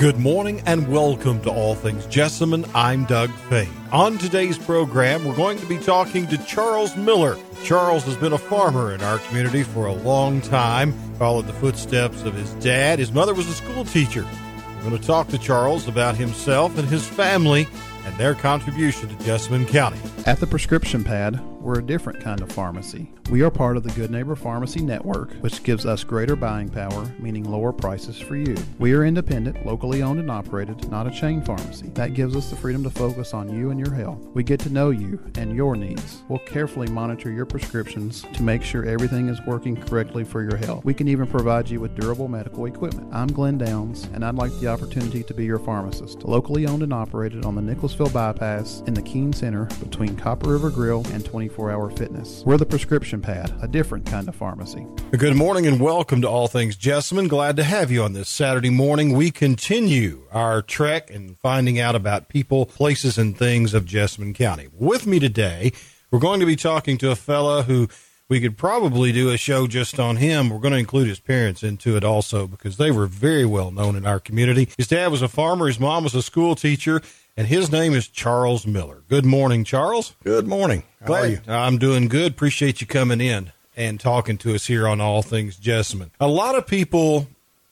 Good morning and welcome to All Things Jessamine. I'm Doug Fain. On today's program, we're going to be talking to Charles Miller. Charles has been a farmer in our community for a long time, followed the footsteps of his dad. His mother was a school teacher. We're going to talk to Charles about himself and his family and their contribution to Jessamine County. At the prescription pad, we're a different kind of pharmacy. We are part of the Good Neighbor Pharmacy Network, which gives us greater buying power, meaning lower prices for you. We are independent, locally owned and operated, not a chain pharmacy. That gives us the freedom to focus on you and your health. We get to know you and your needs. We'll carefully monitor your prescriptions to make sure everything is working correctly for your health. We can even provide you with durable medical equipment. I'm Glenn Downs, and I'd like the opportunity to be your pharmacist. Locally owned and operated on the Nicholasville Bypass in the Keene Center between Copper River Grill and 24 Hour Fitness. We're the prescription pad, a different kind of pharmacy. Good morning and welcome to All Things Jessamine. Glad to have you on this Saturday morning. We continue our trek and finding out about people, places, and things of Jessamine County. With me today, we're going to be talking to a fella who we could probably do a show just on him. We're going to include his parents into it also because they were very well known in our community. His dad was a farmer, his mom was a school teacher, and his name is Charles Miller. Good morning, Charles. Good morning. How Glad are you? I'm doing good. Appreciate you coming in and talking to us here on All Things Jessamine. A lot of people,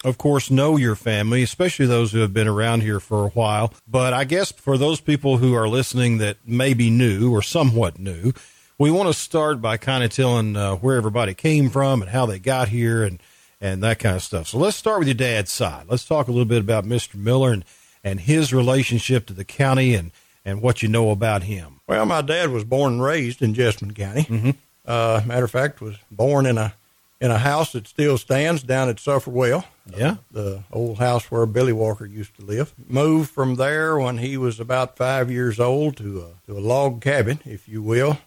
of course, know your family, especially those who have been around here for a while. But I guess for those people who are listening that may be new or somewhat new, we want to start by kind of telling uh, where everybody came from and how they got here and, and that kind of stuff. So let's start with your dad's side. Let's talk a little bit about Mr. Miller and, and his relationship to the county and, and what you know about him. Well, my dad was born and raised in Jessamine County. Mm-hmm. Uh, matter of fact, was born in a in a house that still stands down at Sulphur Well. Yeah. Uh, the old house where Billy Walker used to live. Moved from there when he was about five years old to a, to a log cabin, if you will,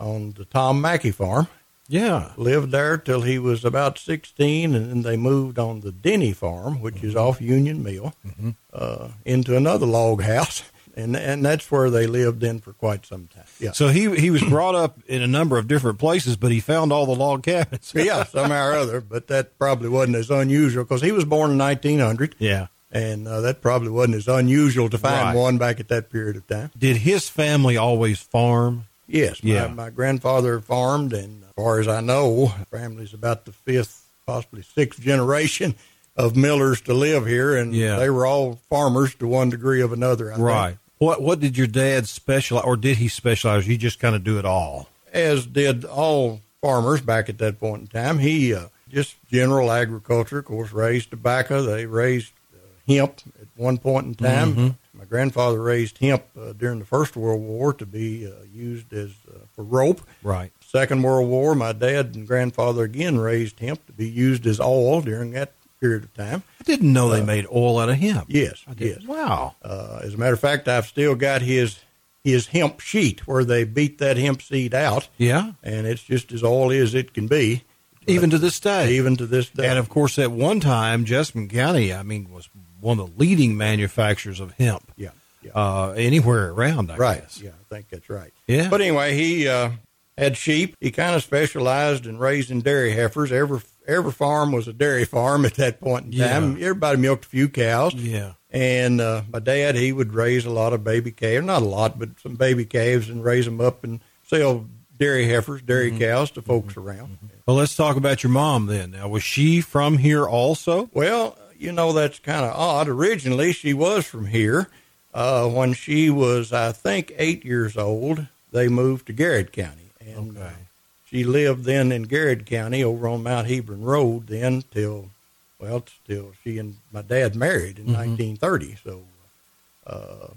on the Tom Mackey farm. Yeah. Lived there till he was about 16, and then they moved on the Denny farm, which is off Union Mill, Mm-hmm. uh, into another log house. And, and that's where they lived in for quite some time. Yeah. So he he was brought up in a number of different places, but he found all the log cabins. yeah, somehow or other, but that probably wasn't as unusual because he was born in 1900, Yeah. and uh, that probably wasn't as unusual to find Right. one back at that period of time. Did his family always farm? Yes, Yeah. my, my grandfather farmed, and as far as I know, family's about the fifth, possibly sixth generation of millers to live here, and Yeah. they were all farmers to one degree of another. I think. Right. What what did your dad specialize, or did he specialize? You just kind of do it all. as did all farmers back at that point in time. He uh, just general agriculture, of course, raised tobacco. They raised uh, hemp at one point in time. Mhm. My grandfather raised hemp uh, during the First World War to be uh, used as uh, for rope. Right. Second World War, my dad and grandfather again raised hemp to be used as oil during that period of time. I didn't know they Uh, made oil out of hemp. Yes, I did. yes. Wow. Uh, as a matter of fact, I've still got his his hemp sheet where they beat that hemp seed out, Yeah. and it's just as oily as it can be. Even to this day. even to this day. And of course, at one time, Jessamine County, I mean, was one of the leading manufacturers of hemp yeah, yeah, uh, anywhere around. I right. guess. Yeah, I think that's right. Yeah. But anyway, he uh, had sheep. He kind of specialized in raising dairy heifers. Every every farm was a dairy farm at that point in time. Yeah. Everybody milked a few cows. Yeah. And uh, my dad, he would raise a lot of baby calves, not a lot, but some baby calves, and raise them up and sell dairy heifers, dairy Mm-hmm. cows to folks around. Well, let's talk about your mom then. Now, was she from here also? Well, you know, that's kind of odd. Originally, she was from here. Uh, when she was, I think, eight years old, they moved to Garrard County. And uh, Okay. she lived then in Garrard County over on Mount Hebron Road then till, well, till she and my dad married in 1930. So uh,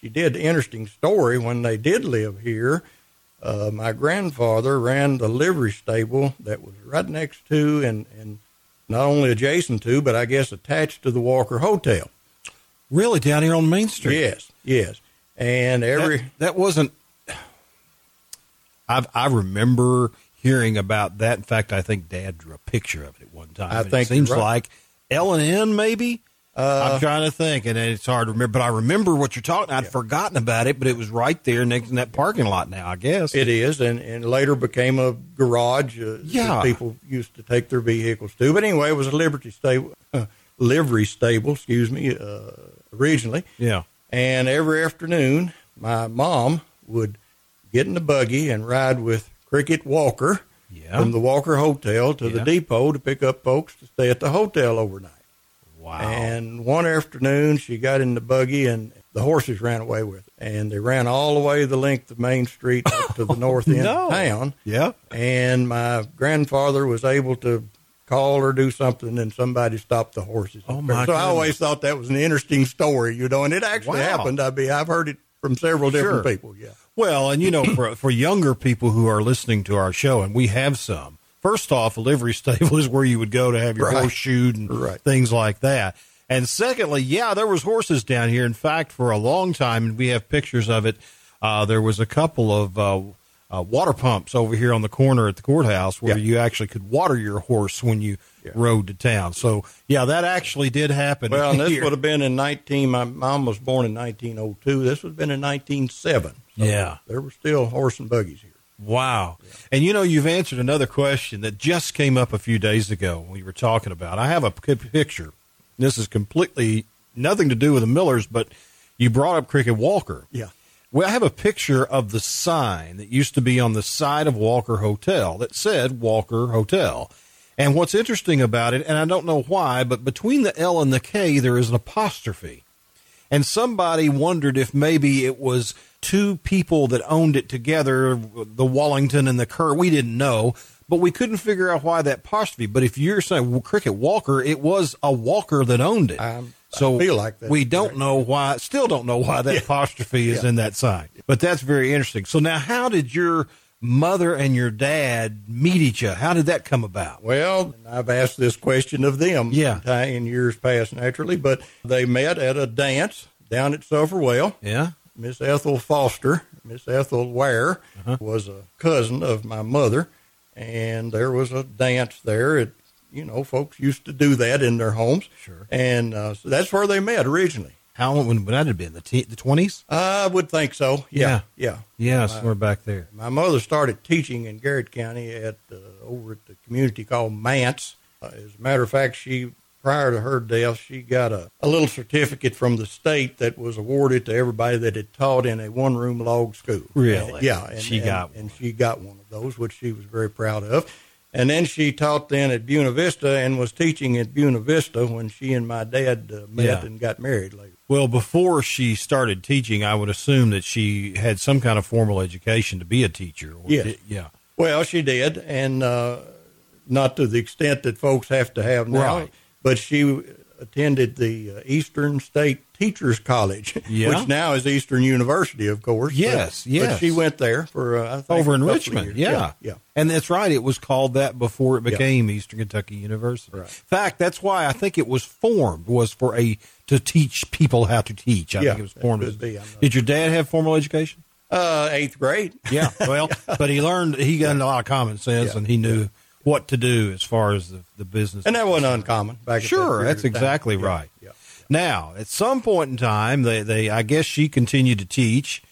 she did an interesting story when they did live here. Uh, my grandfather ran the livery stable that was right next to and, and not only adjacent to, but I guess attached to the Walker Hotel. Really, down here on Main Street? Yes, yes. And every that, that wasn't. I I remember hearing about that. In fact, I think Dad drew a picture of it at one time. I think it seems right. like L and N maybe. Uh, I'm trying to think, and it's hard to remember. But I remember what you're talking. I'd forgotten about it, but it was right there next in that parking lot. Now, I guess It is, and, and later became a garage uh, Yeah. people used to take their vehicles to. But anyway, it was a Liberty stable, livery stable, excuse me, uh, originally. Yeah. And every afternoon, my mom would get in the buggy and ride with Cricket Walker Yeah. from the Walker Hotel to Yeah. the depot to pick up folks to stay at the hotel overnight. Wow. And one afternoon, she got in the buggy and the horses ran away with her. And they ran all the way the length of Main Street up to the north end no. of town. yeah. And my grandfather was able to call or do something, and somebody stopped the horses. Oh, my So I always thought that was an interesting story, you know, and it actually Wow. happened. I mean, I've heard it from several different Sure. people. Yeah. Well, and you know, for for younger people who are listening to our show, and we have some. First off, a livery stable is where you would go to have your Right. horse shoed and Right. things like that. And secondly, yeah, there was horses down here. In fact, for a long time, and we have pictures of it. Uh, there was a couple of uh, uh, water pumps over here on the corner at the courthouse where Yeah. you actually could water your horse when you Yeah. rode to town. So, yeah, that actually did happen. Well, this would have been in 19. My mom was born in 1902. This would have been in 1907. So Yeah. There were still horse and buggies here. Wow. And you know, you've answered another question that just came up a few days ago when we were talking about. I have a picture. This is completely nothing to do with the Millers, but you brought up Cricket Walker. Yeah. Well, I have a picture of the sign that used to be on the side of Walker Hotel that said Walker Hotel. And what's interesting about it, and I don't know why, but between the L and the K, there is an apostrophe. And somebody wondered if maybe it was two people that owned it together, the Wallington and the Kerr. We didn't know, but we couldn't figure out why that apostrophe. But if you're saying well, Cricket Walker, it was a Walker that owned it. I so feel like we don't know why, still don't know why that Yeah. apostrophe is Yeah. in that sign. But that's very interesting. So now, how did your mother and your dad meet each other? How did that come about? Well, I've asked this question of them Yeah. in years past, naturally, but they met at a dance down at Sulphur Well. Yeah. Miss Ethel Foster, Miss Ethel Ware, Uh-huh. was a cousin of my mother, and there was a dance there. It, you know, folks used to do that in their homes. Sure. And uh, so that's where they met originally. How when, when that have been the t- the twenties? I would think so. Yeah. Yeah. Yeah, somewhere back there. My mother started teaching in Garrard County at uh, over at the community called Manse. Uh, as a matter of fact, she prior to her death, she got a, a little certificate from the state that was awarded to everybody that had taught in a one room log school. Really? Uh, yeah, and, She and- got and she got one of those, which she was very proud of. And then she taught then at Buena Vista and was teaching at Buena Vista when she and my dad uh, met Yeah. and got married later. Well, before she started teaching, I would assume that she had some kind of formal education to be a teacher. Yes. di- yeah. Well, she did, and uh, not to the extent that folks have to have now. Right. But she attended the uh, Eastern State Teachers College, Yeah. which now is Eastern University, of course. Yes, but, yes. But she went there for uh, I think, Over in a couple of Richmond, years. yeah. yeah, And that's right. It was called that before it became Eastern Kentucky University. Right. In fact, that's why I think it was formed was for a to teach people how to teach. I Yeah, think it was formed. as- be. Did your dad have formal education? Uh, eighth grade. Yeah. Well, but he learned. He got a lot of common sense, Yeah, and he knew what to do as far as the, the business. And that wasn't uncommon back. at that Sure, that's time. exactly Yeah, right. Yeah. Now, at some point in time, they, they I guess she continued to teach.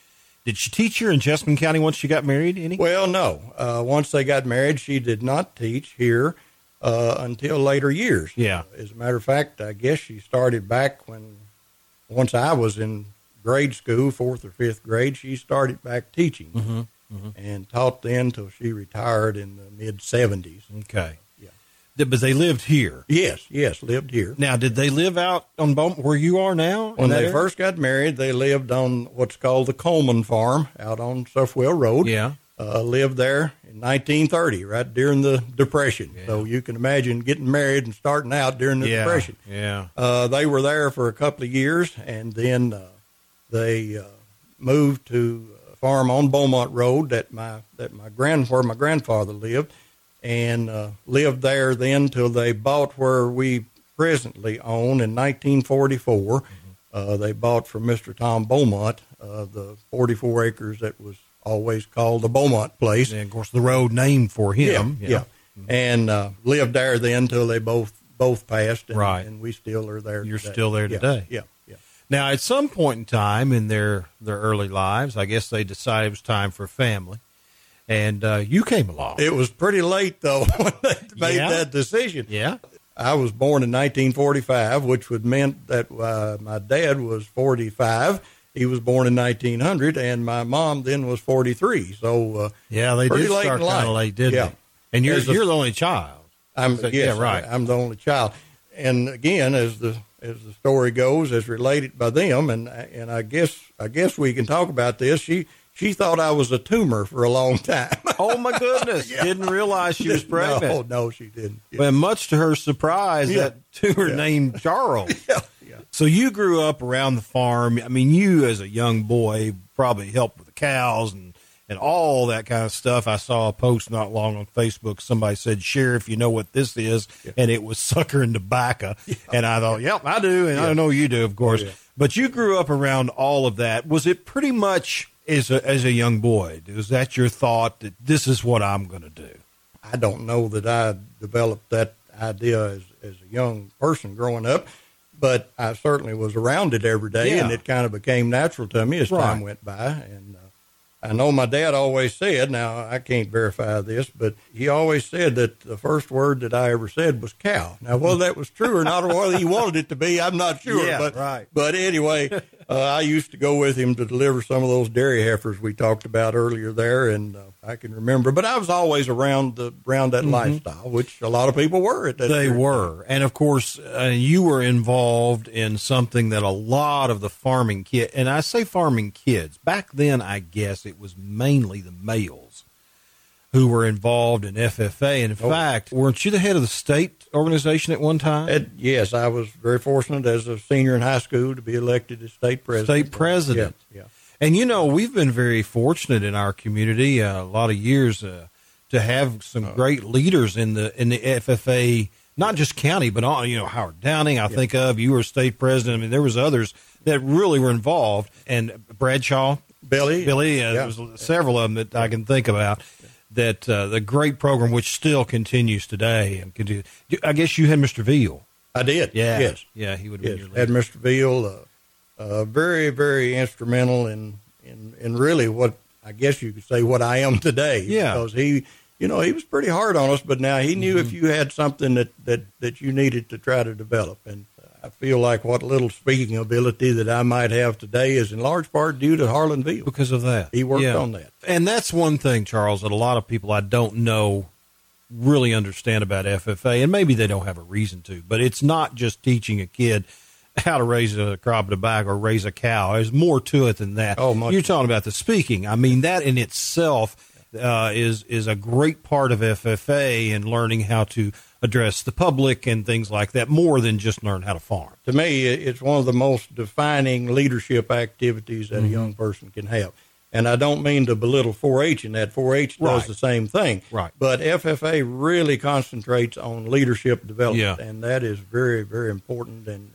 Did she teach here in Jessamine County once she got married? Any? Well, no. Uh, once they got married, she did not teach here uh, until later years. Yeah. Uh, as a matter of fact, I guess she started back when, once I was in grade school, fourth or fifth grade, she started back teaching Mm-hmm. And taught then till she retired in the mid 70s. Okay. Yeah. But they lived here. Yes, yes, lived here. Now, did they live out on where you are now? When they area? first got married, they lived on what's called the Coleman Farm out on Sulphur Well Road. Yeah. uh, lived there in 1930, right during the Depression. So you can imagine getting married and starting out during the yeah. Depression. Yeah. Uh, they were there for a couple of years, and then uh, they uh, moved to farm on Beaumont Road that my that my grand where my grandfather lived, and uh, lived there then till they bought where we presently own in 1944. Uh, they bought from Mr. Tom Beaumont uh, the 44 acres that was always called the Beaumont Place. And of course, the road named for him. Yeah, yeah. And uh, lived there then till they both both passed, and, Right. and we still are there. You're today. still there today. Yeah, yeah. Now, at some point in time in their their early lives, I guess they decided it was time for family, and uh, you came along. It was pretty late though when they made Yeah. that decision. yeah. I was born in 1945, which would meant that uh, my dad was 45. He was born in 1900, and my mom then was 43. So uh, yeah, they pretty did late start kind of late, didn't Yeah. they? And you're a- you're the only child. I'm So- yes, yeah, right. I, am the only child, and again, as the as the story goes, as related by them, and and I guess I guess we can talk about this. She she thought I was a tumor for a long time. Oh my goodness! Didn't realize she was pregnant. no, no, she didn't. Yeah. But much to her surprise, Yeah. that tumor Yeah. named Charles. yeah, yeah. So you grew up around the farm. I mean, you as a young boy probably helped with the cows and and all that kind of stuff. I saw a post not long on Facebook. Somebody said, "Sheriff, you know what this is?" And it was sucker and tobacco. And I thought, "Yep, I do." And I Yeah. know you do, of course. Yeah. But you grew up around all of that. Was it pretty much as a, as a young boy? Was that your thought that this is what I'm going to do? I don't know that I developed that idea as, as a young person growing up, but I certainly was around it every day, and it kind of became natural to me as time went by. And uh, I know my dad always said, now I can't verify this, but he always said that the first word that I ever said was cow. Now, whether that was true or not, or whether he wanted it to be, I'm not sure. Yeah, but, right. But anyway, uh, I used to go with him to deliver some of those dairy heifers we talked about earlier there, and uh, I can remember. But I was always around the around that lifestyle, which a lot of people were at that. Mm-hmm. They period. were, and of course, uh, you were involved in something that a lot of the farming kid, and I say farming kids back then. I guess it was mainly the males who were involved in FFA. And in Oh. fact, weren't you the head of the state organization at one time? It- yes, I was very fortunate as a senior in high school to be elected as state president. State president. Yeah, yeah. And you know, we've been very fortunate in our community uh, a lot of years uh, to have some Uh. great leaders in the in the FFA, not just county, but all you know Howard Downing. I think of you were state president. I mean, there was others that really were involved, and Bradshaw, Billy, Billy. Uh, yeah. There was several of them that I can think about. That uh, the great program, which still continues today, and continue. I guess you had Mr. Veal. I did. Yeah, Yes. yeah, he would have Yes. Had. Mr. Veal, uh, uh, very, very instrumental in, in, in really what I guess you could say what I am today. Yeah. Because he, you know, he was pretty hard on us, but now he knew Mm-hmm. if you had something that, that, that you needed to try to develop. And I feel like what little speaking ability that I might have today is in large part due to Harlan Veal. because of that. He worked Yeah. on that. And that's one thing, Charles, that a lot of people I don't know really understand about FFA, and maybe they don't have a reason to. But it's not just teaching a kid how to raise a crop in of tobacco or raise a cow. There's more to it than that. Oh, You're talking about the speaking. I mean, that in itself uh, is is a great part of FFA and learning how to address the public and things like that, more than just learn how to farm. to me, it's one of the most defining leadership activities Mm-hmm. that a young person can have. And I don't mean to belittle 4-H in that. 4-H does Right. the same thing. Right. But FFA really concentrates on leadership development, Yeah. and that is very, very important. And,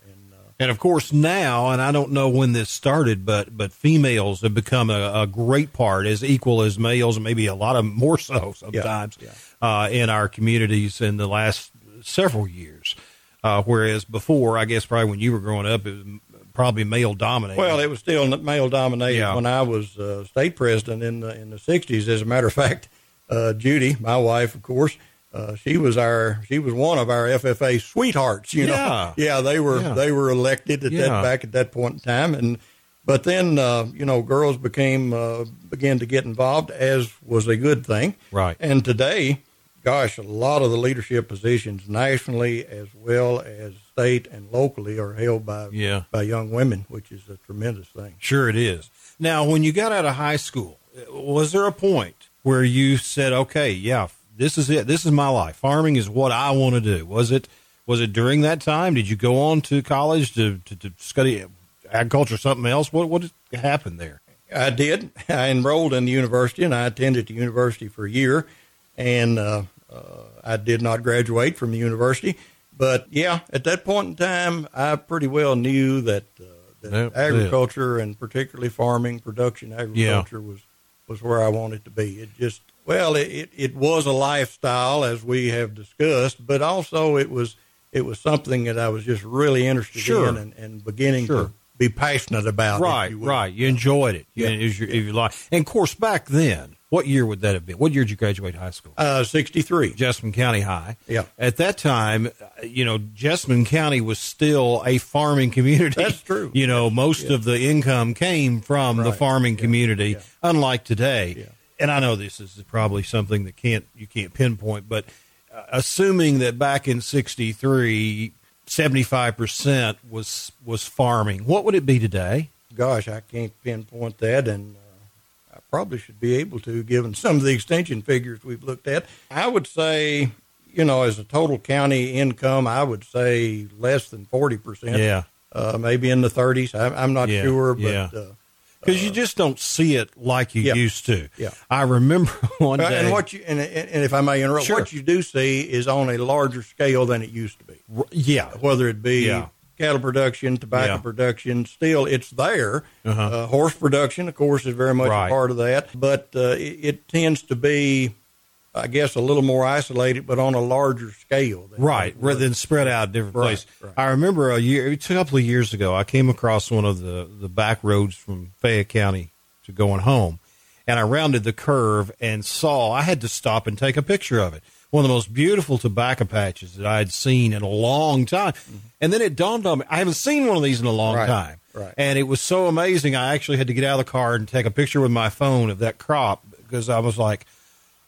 and of course, now, and I don't know when this started, but but females have become a, a great part, as equal as males, and maybe a lot of more so sometimes yeah. Uh, in our communities in the last several years. Uh, whereas before, I guess probably when you were growing up, it was probably male dominated. well, it was still male dominated Yeah. when I was uh, state president in the in the '60s. As a matter of fact, uh, Judy, my wife, of course, uh, she was our she was one of our FFA sweethearts. You know, Yeah. yeah, they were Yeah. they were elected at Yeah. that back at that point in time, and but then uh, you know girls became uh, began to get involved, as was a good thing. Right. And today, gosh, a lot of the leadership positions nationally as well as state and locally are held by Yeah. by young women, which is a tremendous thing. Sure, it is. Now, when you got out of high school, was there a point where you said, "Okay, yeah, this is it. This is my life. Farming is what I want to do." Was it? Was it during that time? Did you go on to college to to, to study agriculture or something else? What what happened there? I did. I enrolled in the university, and I attended the university for a year, and uh, uh, I did not graduate from the university. But yeah, at that point in time, I pretty well knew that, uh, that it. agriculture and particularly farming, production agriculture was was where I wanted to be. It just well, it, it, was a lifestyle as we have discussed, but also it was it was something that I was just really interested Sure. in and, and beginning Sure. to be passionate about. Right, you right. You enjoyed it. You, Yeah. it was your, your life. And of course, back then, what year would that have been? What year did you graduate high school? Uh, Sixty three. Jessamine County High. Yeah. At that time, you know, Jessamine County was still a farming community. That's true. You know, most of the income came from the Right. farming community, Yeah. unlike today. And I know this is probably something that can't you can't pinpoint, but uh, assuming that back in 63 75% was was farming. What would it be today? Gosh, I can't pinpoint that, and uh, I probably should be able to, given some of the extension figures we've looked at. I would say, you know, as a total county income, I would say less than forty percent. Yeah. uh, maybe in the thirties. I'm not Yeah, sure, but yeah. Uh, Because you just don't see it like you Yeah. used to. Yeah. I remember one Uh, day. and what you and, and if I may interrupt, Sure. what you do see is on a larger scale than it used to be. Yeah. Whether it be Yeah. cattle production, tobacco Yeah. production, still it's there. Uh-huh. Uh, horse production, of course, is very much Right. a part of that, but uh, it, it tends to be, I guess, a little more isolated, but on a larger scale. Right, rather than spread out in different Right, places. right. I remember a year, a couple of years ago, I came across one of the, the back roads from Fayette County to going home, and I rounded the curve and saw, I had to stop and take a picture of it. One of the most beautiful tobacco patches that I had seen in a long time. And then it dawned on me, I haven't seen one of these in a long Mm-hmm. Right, time. right. And it was so amazing, I actually had to get out of the car and take a picture with my phone of that crop because I was like,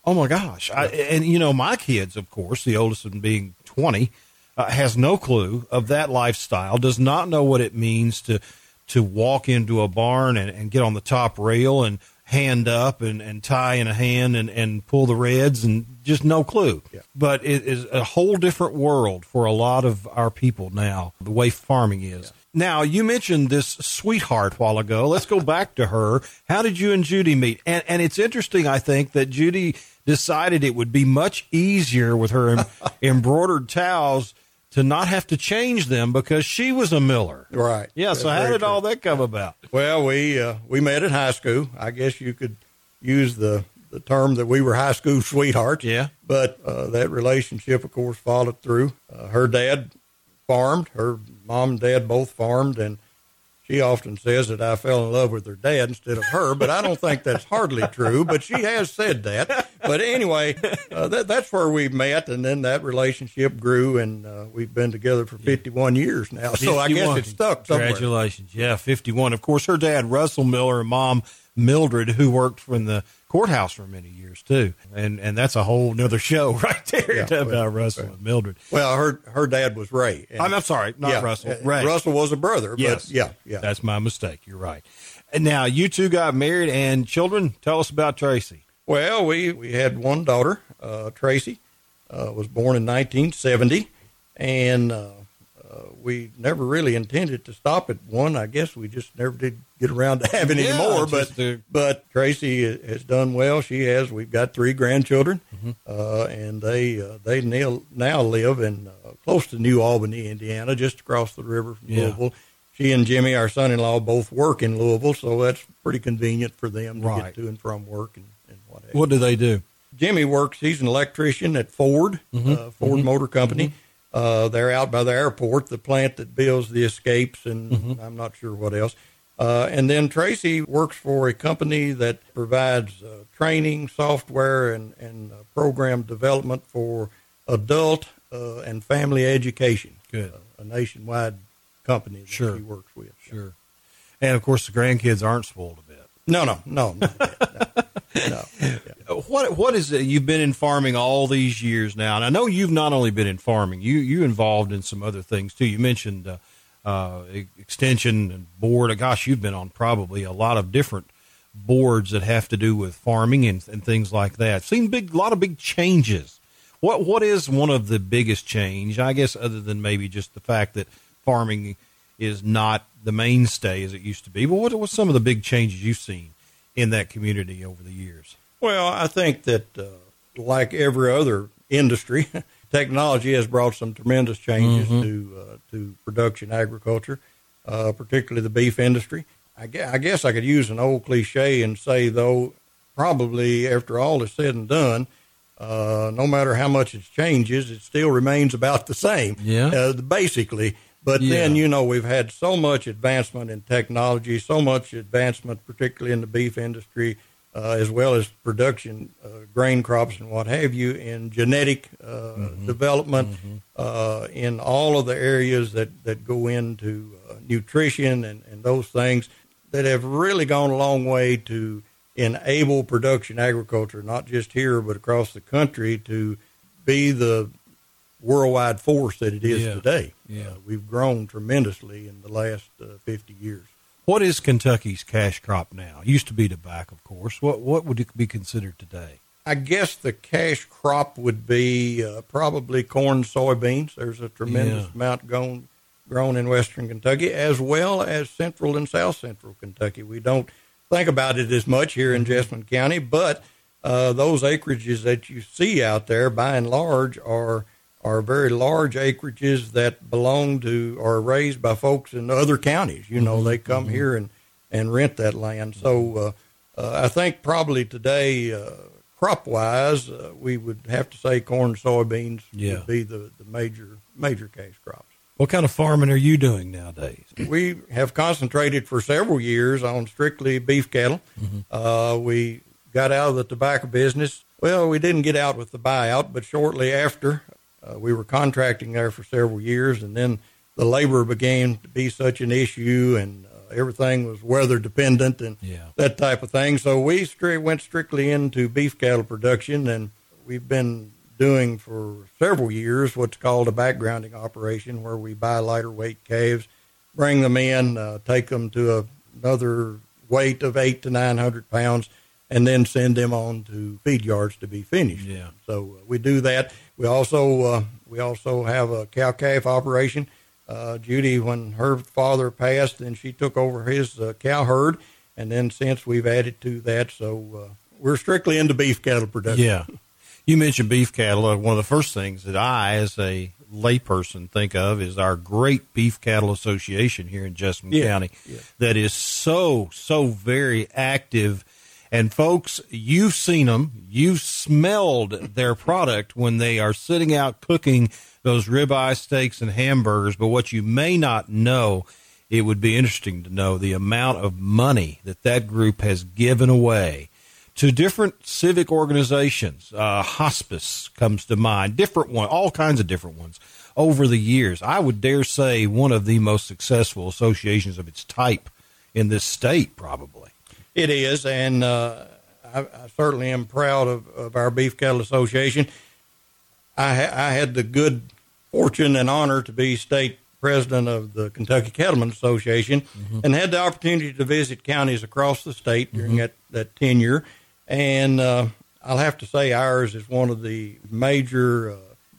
Oh my gosh! I, and you know, my kids, of course, the oldest one being twenty, uh, has no clue of that lifestyle. Does not know what it means to to walk into a barn and, and get on the top rail and hand up and, and tie in a hand and, and pull the reds and just no clue. Yeah. But it is a whole different world for a lot of our people now. The way farming is. Now you mentioned this sweetheart while ago. Let's go back to her. How did you and Judy meet? And and it's interesting, I think, that Judy decided it would be much easier with her em- embroidered towels to not have to change them because she was a miller. Right. Yeah. So how did true. all that come about? Well, we uh, we met at high school. I guess you could use the the term that we were high school sweethearts. Yeah. But uh, that relationship, of course, followed through. Uh, her dad farmed. Her mom and dad both farmed, and she often says that I fell in love with her dad instead of her. But I don't think that's hardly true. But she has said that. But anyway, uh, that, that's where we met, and then that relationship grew, and uh, we've been together for 51 years now. So I guess 51. it's stuck somewhere. Congratulations. Yeah, 51. Of course, her dad, Russell Miller, and mom, Mildred, who worked from the courthouse for many years, too. And and that's a whole nother show right there Yeah, about well, Russell and Mildred. Well, her her dad was Ray. I'm, I'm sorry, not yeah, Russell. uh, Ray. Russell was a brother. Yes. But yeah. Yeah. That's my mistake. You're right. And now, you two got married and children. Tell us about Tracy. well, we we had one daughter, uh, Tracy, uh, was born in 1970, and uh, we never really intended to stop at one. I guess we just never did get around to having any more. But but Tracy has done well. She has. We've got three grandchildren, Mm-hmm. uh, and they uh, they now, now live in uh, close to New Albany, Indiana, just across the river from Yeah. Louisville. She and Jimmy, our son-in-law, both work in Louisville, so that's pretty convenient for them to Right. get to and from work and, and what. What do they do? Jimmy works. He's an electrician at Ford, Mm-hmm. uh, Ford Motor Company. Uh, they're out by the airport, the plant that builds the Escapes, and Mm-hmm. I'm not sure what else. Uh, and then Tracy works for a company that provides uh, training, software, and, and uh, program development for adult uh, and family education. Good. Uh, a nationwide company that Sure. she works with. Sure. And of course, the grandkids aren't spoiled a bit. No, no, no, that, no. no. Yeah. What what is it? You've been in farming all these years now, and I know you've not only been in farming. You you involved in some other things too. You mentioned uh, uh, extension and board. Gosh, you've been on probably a lot of different boards that have to do with farming and, and things like that. Seen big, a lot of big changes. What what is one of the biggest change? I guess other than maybe just the fact that farming is not the mainstay as it used to be. But what what's some of the big changes you've seen in that community over the years? Well, I think that, uh, like every other industry, technology has brought some tremendous changes to uh, to production agriculture, uh, particularly the beef industry. I guess, I guess I could use an old cliche and say, though, probably after all is said and done, uh, no matter how much it changes, it still remains about the same. Yeah. Uh, basically, But then, you know, we've had so much advancement in technology, so much advancement, particularly in the beef industry, uh, as well as production, uh, grain crops and what have you, in genetic uh, development, uh, in all of the areas that, that go into uh, nutrition and, and those things that have really gone a long way to enable production agriculture, not just here, but across the country, to be the worldwide force that it is Yeah. today. Yeah. Uh, we've grown tremendously in the last uh, 50 years. What is Kentucky's cash crop now? It used to be tobacco, of course. What what would it be considered today? I guess the cash crop would be uh, probably corn, soybeans. There's a tremendous Yeah. amount grown grown in western Kentucky, as well as central and south central Kentucky. We don't think about it as much here in Jessamine County, but uh, those acreages that you see out there, by and large, are are very large acreages that belong to or are raised by folks in other counties. You know, they come here and and rent that land. So uh, uh, I think probably today, uh, crop wise, uh, we would have to say corn, soybeans Yeah. would be the, the major major cash crops. What kind of farming are you doing nowadays? We have concentrated for several years on strictly beef cattle. Uh, we got out of the tobacco business. Well, we didn't get out with the buyout, but shortly after, uh, we were contracting there for several years, and then the labor began to be such an issue, and uh, everything was weather dependent and Yeah. that type of thing. So we stri- went strictly into beef cattle production, and we've been doing for several years what's called a backgrounding operation, where we buy lighter weight calves, bring them in, uh, take them to a, another weight of eight to nine hundred pounds, and then send them on to feed yards to be finished. Yeah. So uh, we do that. We also uh, we also have a cow calf operation. Uh, Judy, when her father passed, then she took over his uh, cow herd, and then since we've added to that, so uh, we're strictly into beef cattle production. Yeah. You mentioned beef cattle. Uh, One of the first things that I, as a layperson, think of is our great beef cattle association here in Jessamine Yeah, County yeah. that is so, so very active. And folks, you've seen them, you've smelled their product when they are sitting out cooking those ribeye steaks and hamburgers. But what you may not know, it would be interesting to know the amount of money that that group has given away to different civic organizations. Uh, hospice comes to mind, different one, all kinds of different ones over the years. I would dare say one of the most successful associations of its type in this state, probably. It is, and uh, I, I certainly am proud of, of our Beef Cattle Association. I, ha- I had the good fortune and honor to be state president of the Kentucky Cattlemen's Association and had the opportunity to visit counties across the state during that, that tenure. And uh, I'll have to say, ours is one of the major uh,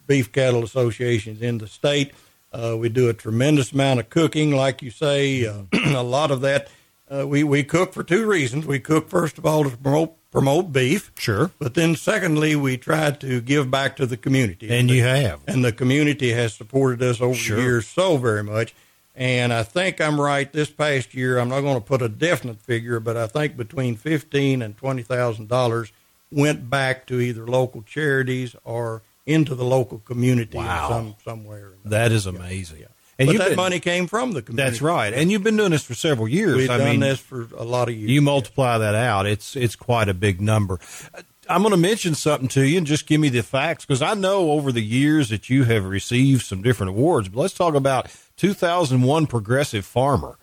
beef cattle associations in the state. Uh, we do a tremendous amount of cooking, like you say. Uh, a lot of that uh, we we cook for two reasons. We cook first of all to promote promote beef, Sure. but then secondly, we try to give back to the community. And you have. and the community has supported us over Sure. the years so very much. And I think I'm right. This past year, I'm not going to put a definite figure, but I think between fifteen and twenty thousand dollars went back to either local charities or into the local community Wow. in some somewhere. That is amazing. And but that been- money came from the community. That's right. And you've been doing this for several years. We've I done mean, this for a lot of years. You multiply that out, it's it's quite a big number. I'm going to mention something to you and just give me the facts because I know over the years that you have received some different awards. But let's talk about 2001 Progressive Farmer.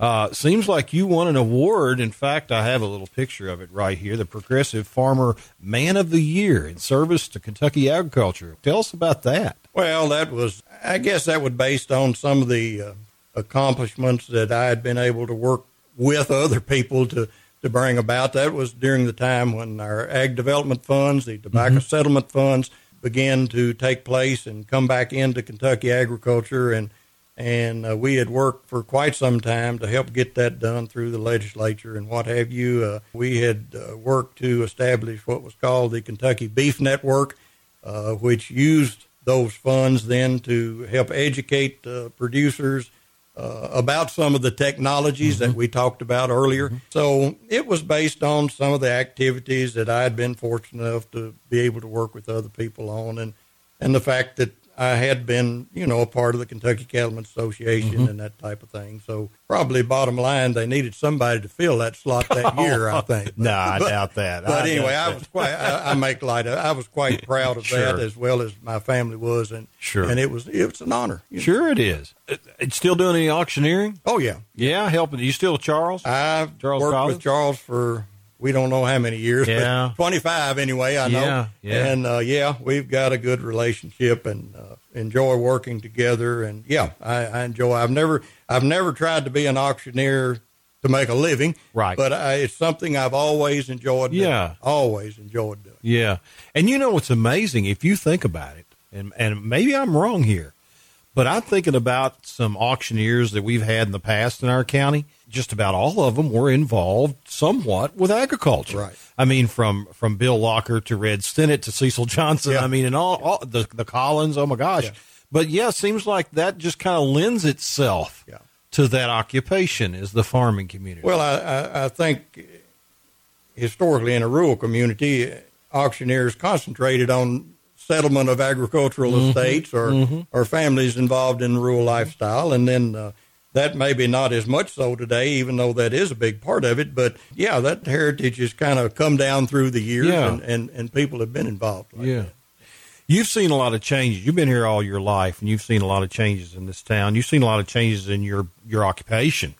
Uh, seems like you won an award. In fact, I have a little picture of it right here the Progressive Farmer Man of the Year in service to Kentucky agriculture. Tell us about that. Well, that was, I guess that was based on some of the uh, accomplishments that I had been able to work with other people to, to bring about. That was during the time when our ag development funds, the tobacco settlement funds, began to take place and come back into Kentucky agriculture. And, and uh, we had worked for quite some time to help get that done through the legislature and what have you. Uh, we had uh, worked to establish what was called the Kentucky Beef Network, uh, which used those funds then to help educate uh, producers uh, about some of the technologies that we talked about earlier. So it was based on some of the activities that I had been fortunate enough to be able to work with other people on, and and the fact that I had been, you know, a part of the Kentucky Cattlemen's Association Mm-hmm. and that type of thing. So probably bottom line, they needed somebody to fill that slot that year. I think. No, I But- doubt that. But I anyway, I was quite. I, I make light of. I was quite proud of Sure. that, as well as my family was, and Sure. and it was it was an honor. you know. Sure, it is. Uh, It's still doing any auctioneering? Oh yeah, Yeah, helping. You still Charles? I've Charles worked Collins? with Charles for we don't know how many years, Yeah. but 25 anyway, I know. Yeah, yeah. And uh, yeah, we've got a good relationship and uh, enjoy working together. And yeah, I, I enjoy. I've never, I've never tried to be an auctioneer to make a living, Right. But I, it's something I've always enjoyed. doing. Yeah. always enjoyed doing. Yeah. And you know what's amazing if you think about it, and and maybe I'm wrong here, but I'm thinking about some auctioneers that we've had in the past in our county. Just about all of them were involved somewhat with agriculture. Right. I mean, from from Bill Locker to Red Stinnett to Cecil Johnson. Yeah. I mean, and all, all the the Collins. Oh my gosh. Yeah. But yeah, seems like that just kind of lends itself Yeah. to that occupation is the farming community. Well, I, I, I think historically in a rural community, auctioneers concentrated on settlement of agricultural estates or or families involved in rural lifestyle, and then uh, that maybe not as much so today, even though that is a big part of it. But yeah, that heritage has kind of come down through the years, Yeah. and, and, and people have been involved. Like yeah. that. You've seen a lot of changes. You've been here all your life, and you've seen a lot of changes in this town. You've seen a lot of changes in your your occupation,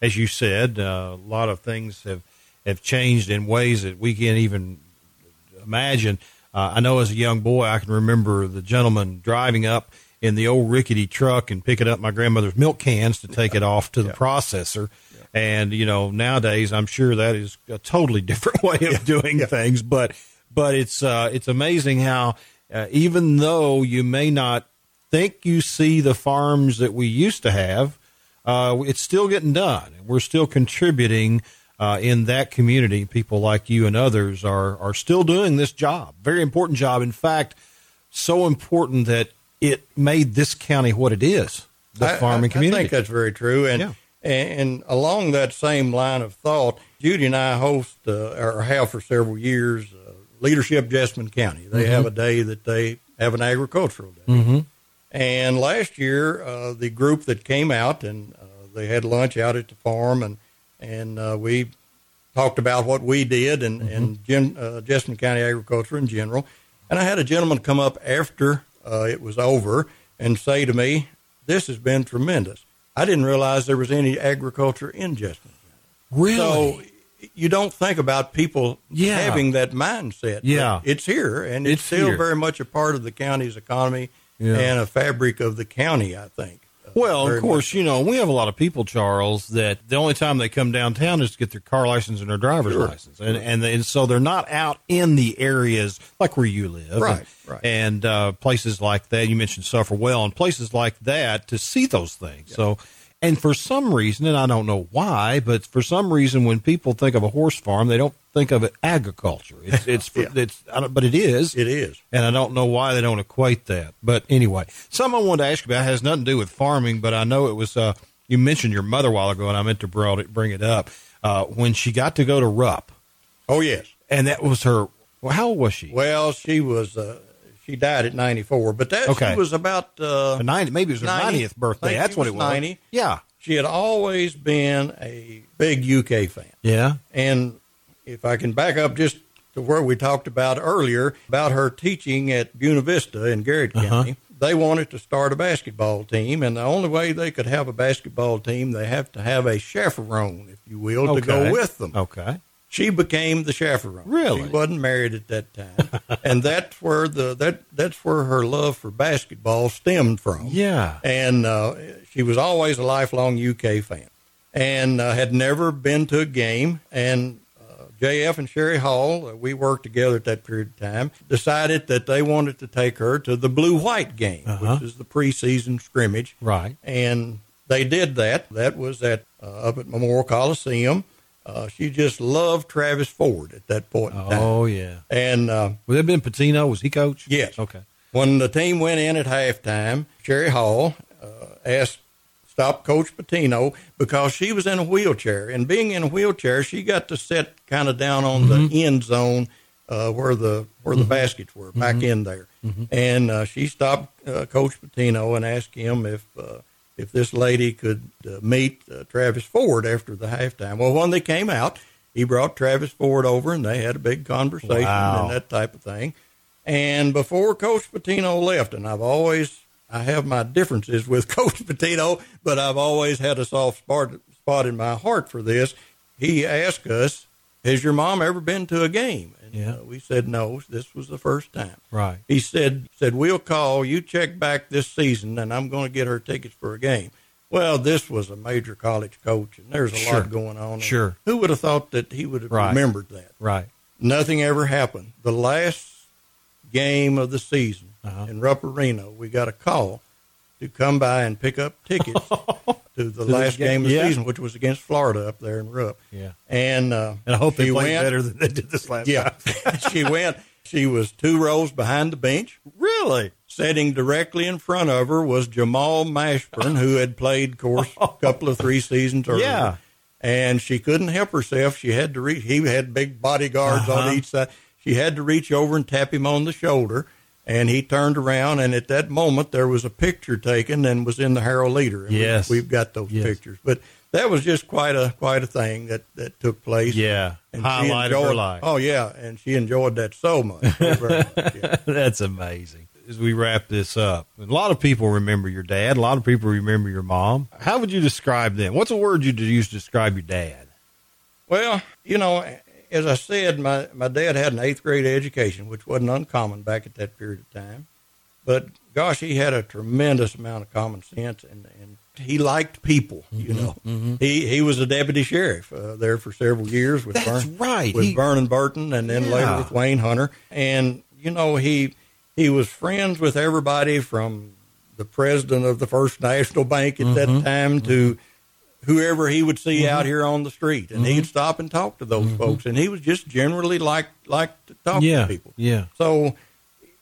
as you said. Uh, a lot of things have have changed in ways that we can't even imagine. Uh, I know as a young boy, I can remember the gentleman driving up in the old rickety truck and picking up my grandmother's milk cans to take it off to the Yeah. processor. And you know, nowadays, I'm sure that is a totally different way of doing Yeah. things. But but it's uh, it's amazing how uh, even though you may not think you see the farms that we used to have, uh, it's still getting done. We're still contributing uh, in that community. People like you and others are are still doing this job. Very important job. In fact, so important that it made this county what it is. The I- farming I, community. I think that's very true. And, Yeah. and and along that same line of thought, Judy and I host uh, or have for several years uh, Leadership Jessamine County. They have a day that they have an agricultural day. mm-hmm. And last year, uh, the group that came out and uh, they had lunch out at the farm, and and uh, we talked about what we did and and Gen, uh, Jessamine County agriculture in general. And I had a gentleman come up after uh, it was over and say to me, "This has been tremendous. I didn't realize there was any agriculture in Jessamine." Really? So you don't think about people Yeah. having that mindset. Yeah. it's here, and it's, It's still here. very much a part of the county's economy Yeah. and a fabric of the county. I think. Well, of course, much. you know, we have a lot of people, Charles, that the only time they come downtown is to get their car license and their driver's Sure. license. And, and, and so they're not out in the areas like where you live. Right, and, right. And uh, places like that. You mentioned Sulphur Well and places like that to see those things. So, and for some reason, and I don't know why, but for some reason, when people think of a horse farm, they don't think of it agriculture. It's, it's, for, Yeah. it's, I don't, but it is. it is. And I don't know why they don't equate that. But anyway, something I wanted to ask you about has nothing to do with farming, but I know it was, uh, you mentioned your mother a while ago, and I meant to bring it up. Uh, when she got to go to Rupp, Oh yes. and that was her, well, how old was she? Well, she was. Uh, she died at ninety four, but that Okay. she was about. Uh, 90, maybe it was her 90. 90th birthday. That's what it was was. 90. Yeah. she had always been a big UK fan. Yeah. And if I can back up just to where we talked about earlier about her teaching at Buena Vista in Garrard Uh-huh. County, they wanted to start a basketball team, and the only way they could have a basketball team, they have to have a chaperone, if you will, to go with them. Okay. She became the chaperone. Really? she wasn't married at that time, and that's where the that that's where her love for basketball stemmed from Yeah. and uh, she was always a lifelong UK fan, and uh, had never been to a game. And uh, JF and Sherry Hall, uh, we worked together at that period of time, decided that they wanted to take her to the Blue White game, Uh-huh. which is the preseason scrimmage, Right. and they did that. That was at uh, up at Memorial Coliseum. Uh, she just loved Travis Ford at that point in time, Oh, yeah. and. Uh, Would it been Pitino? Was he coach? Yes. Okay. when the team went in at halftime, Sherry Hall uh, asked stop Coach Pitino because she was in a wheelchair, and being in a wheelchair, she got to sit kind of down on the end zone uh, where the where the baskets were back in there. and uh, she stopped uh, Coach Pitino and asked him if uh, if this lady could uh, meet uh, Travis Ford after the halftime. Well, when they came out, he brought Travis Ford over, and they had a big conversation Wow. and that type of thing. And before Coach Pitino left, and I've always I have my differences with Coach Pitino, but I've always had a soft spot spot in my heart for this. He asked us, "Has your mom ever been to a game?" Yeah. uh, we said no. This was the first time. Right. He said, "said We'll call you. Check back this season, and I'm going to get her tickets for a game." Well, this was a major college coach, and there's a Sure. lot going on. Sure. Who would have thought that he would have Right. remembered that? Right. Nothing ever happened. The last game of the season Uh-huh. in Rupp Arena, we got a call to come by and pick up tickets to the last game- game of the yeah. season, which was against Florida up there in Rupp. Yeah. And uh, And I hope they played went- better than they did this last Yeah, she went. She was two rows behind the bench. Really? Sitting directly in front of her was Jamal Mashburn, who had played, course, a couple of three seasons earlier. Yeah. And she couldn't help herself. She had to reach. He had big bodyguards Uh-huh. on each side. She had to reach over and tap him on the shoulder. And he turned around, and at that moment, there was a picture taken and was in the Herald Leader. And we- Yes. we've got those Yes. pictures. But that was just quite a quite a thing that that took place. Yeah. And Highlight of her life. Oh yeah, and she enjoyed that so much. Much, yeah. That's amazing. As we wrap this up, a lot of people remember your dad. A lot of people remember your mom. How would you describe them? What's a word you'd use to describe your dad? Well, you know, as I said, my, my dad had an eighth grade education, which wasn't uncommon back at that period of time. But gosh, he had a tremendous amount of common sense, and, and he liked people. You know, he he was a deputy sheriff uh, there for several years with That's Vern, right. with He- Vernon Burton, and then later with Wayne Hunter. And you know, he he was friends with everybody from the president of the First National Bank at that Mm-hmm. time to whoever he would see out here on the street, and Mm-hmm. he'd stop and talk to those folks. And he was just generally like like to talk yeah. to people. Yeah. So,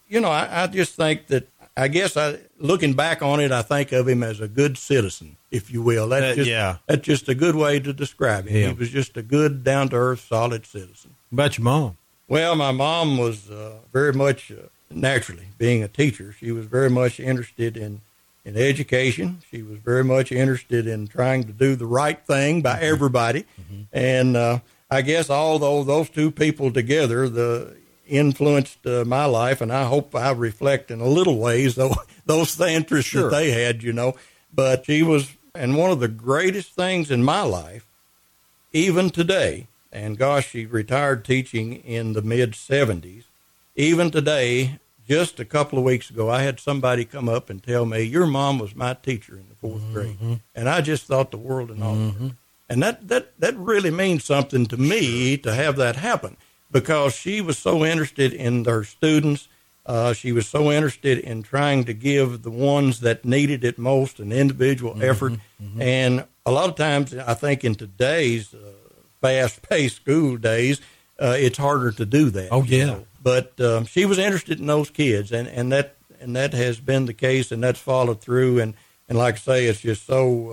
you know, I, I just think that I guess I looking back on it, I think of him as a good citizen, if you will. That's Uh, just yeah. that's just a good way to describe him. Yeah. He was just a good, down to earth, solid citizen. What about your mom? Well, my mom was uh, very much uh, naturally being a teacher. She was very much interested in in education. She was very much interested in trying to do the right thing by everybody, and uh, I guess although those two people together, the influenced uh, my life, and I hope I reflect in a little ways though those interests Sure. that they had, you know. But she was, and one of the greatest things in my life even today, and gosh, she retired teaching in the mid 70s. Even today, just a couple of weeks ago, I had somebody come up and tell me, Your mom was my teacher in the 4th grade. And I just thought the world and all her. And that, that, that really means something to me to have that happen because she was so interested in her students. Uh, she was so interested in trying to give the ones that needed it most an individual effort. And a lot of times, I think in today's uh, fast paced school days, uh, it's harder to do that. Oh, you yeah. know. But um, she was interested in those kids, and, and that and that has been the case, and that's followed through. And, and like I say, it's just so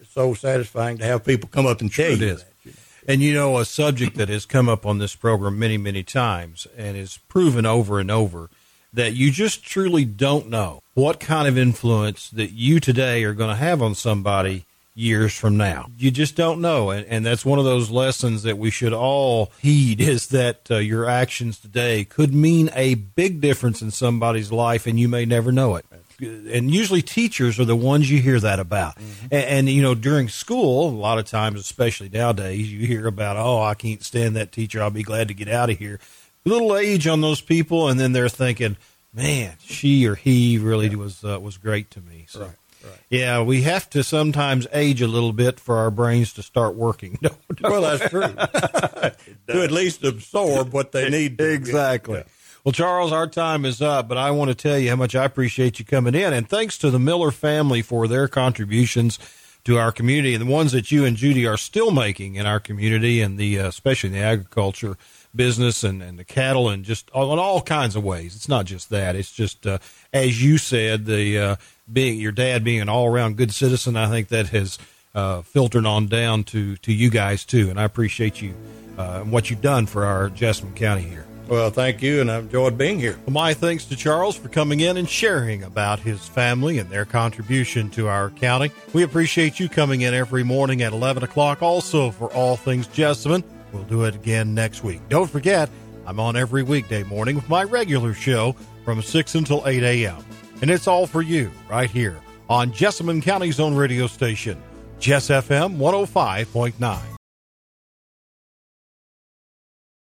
uh, so satisfying to have people come up and tell Sure you is. that. you know. And you know, a subject that has come up on this program many, many times and is proven over and over that you just truly don't know what kind of influence that you today are going to have on somebody years from now. You just don't know. And, and that's one of those lessons that we should all heed is that uh, your actions today could mean a big difference in somebody's life and you may never know it. And usually teachers are the ones you hear that about. And, and, you know, during school, a lot of times, especially nowadays, you hear about, oh, I can't stand that teacher. I'll be glad to get out of here. Little age on those people, and then they're thinking, man, she or he really was uh, was great to me. So, Right, right. yeah, we have to sometimes age a little bit for our brains to start working. No, no. Well, that's true. to at least absorb what they need. To. Exactly. Yeah. Well, Charles, our time is up, but I want to tell you how much I appreciate you coming in. And thanks to the Miller family for their contributions to our community and the ones that you and Judy are still making in our community and the, uh, especially in the agriculture business and, and the cattle and just all, in all kinds of ways. It's not just that. It's just, uh, as you said, the, uh, being your dad being an all around good citizen, I think that has, uh, filtered on down to, to you guys too. And I appreciate you, uh, and what you've done for our Jessamine County here. Well, thank you, and I've enjoyed being here. My thanks to Charles for coming in and sharing about his family and their contribution to our county. We appreciate you coming in every morning at 11 o'clock also for All Things Jessamine. We'll do it again next week. Don't forget, I'm on every weekday morning with my regular show from 6 until 8 a.m. And it's all for you right here on Jessamine County's own radio station, Jess FM 105.9.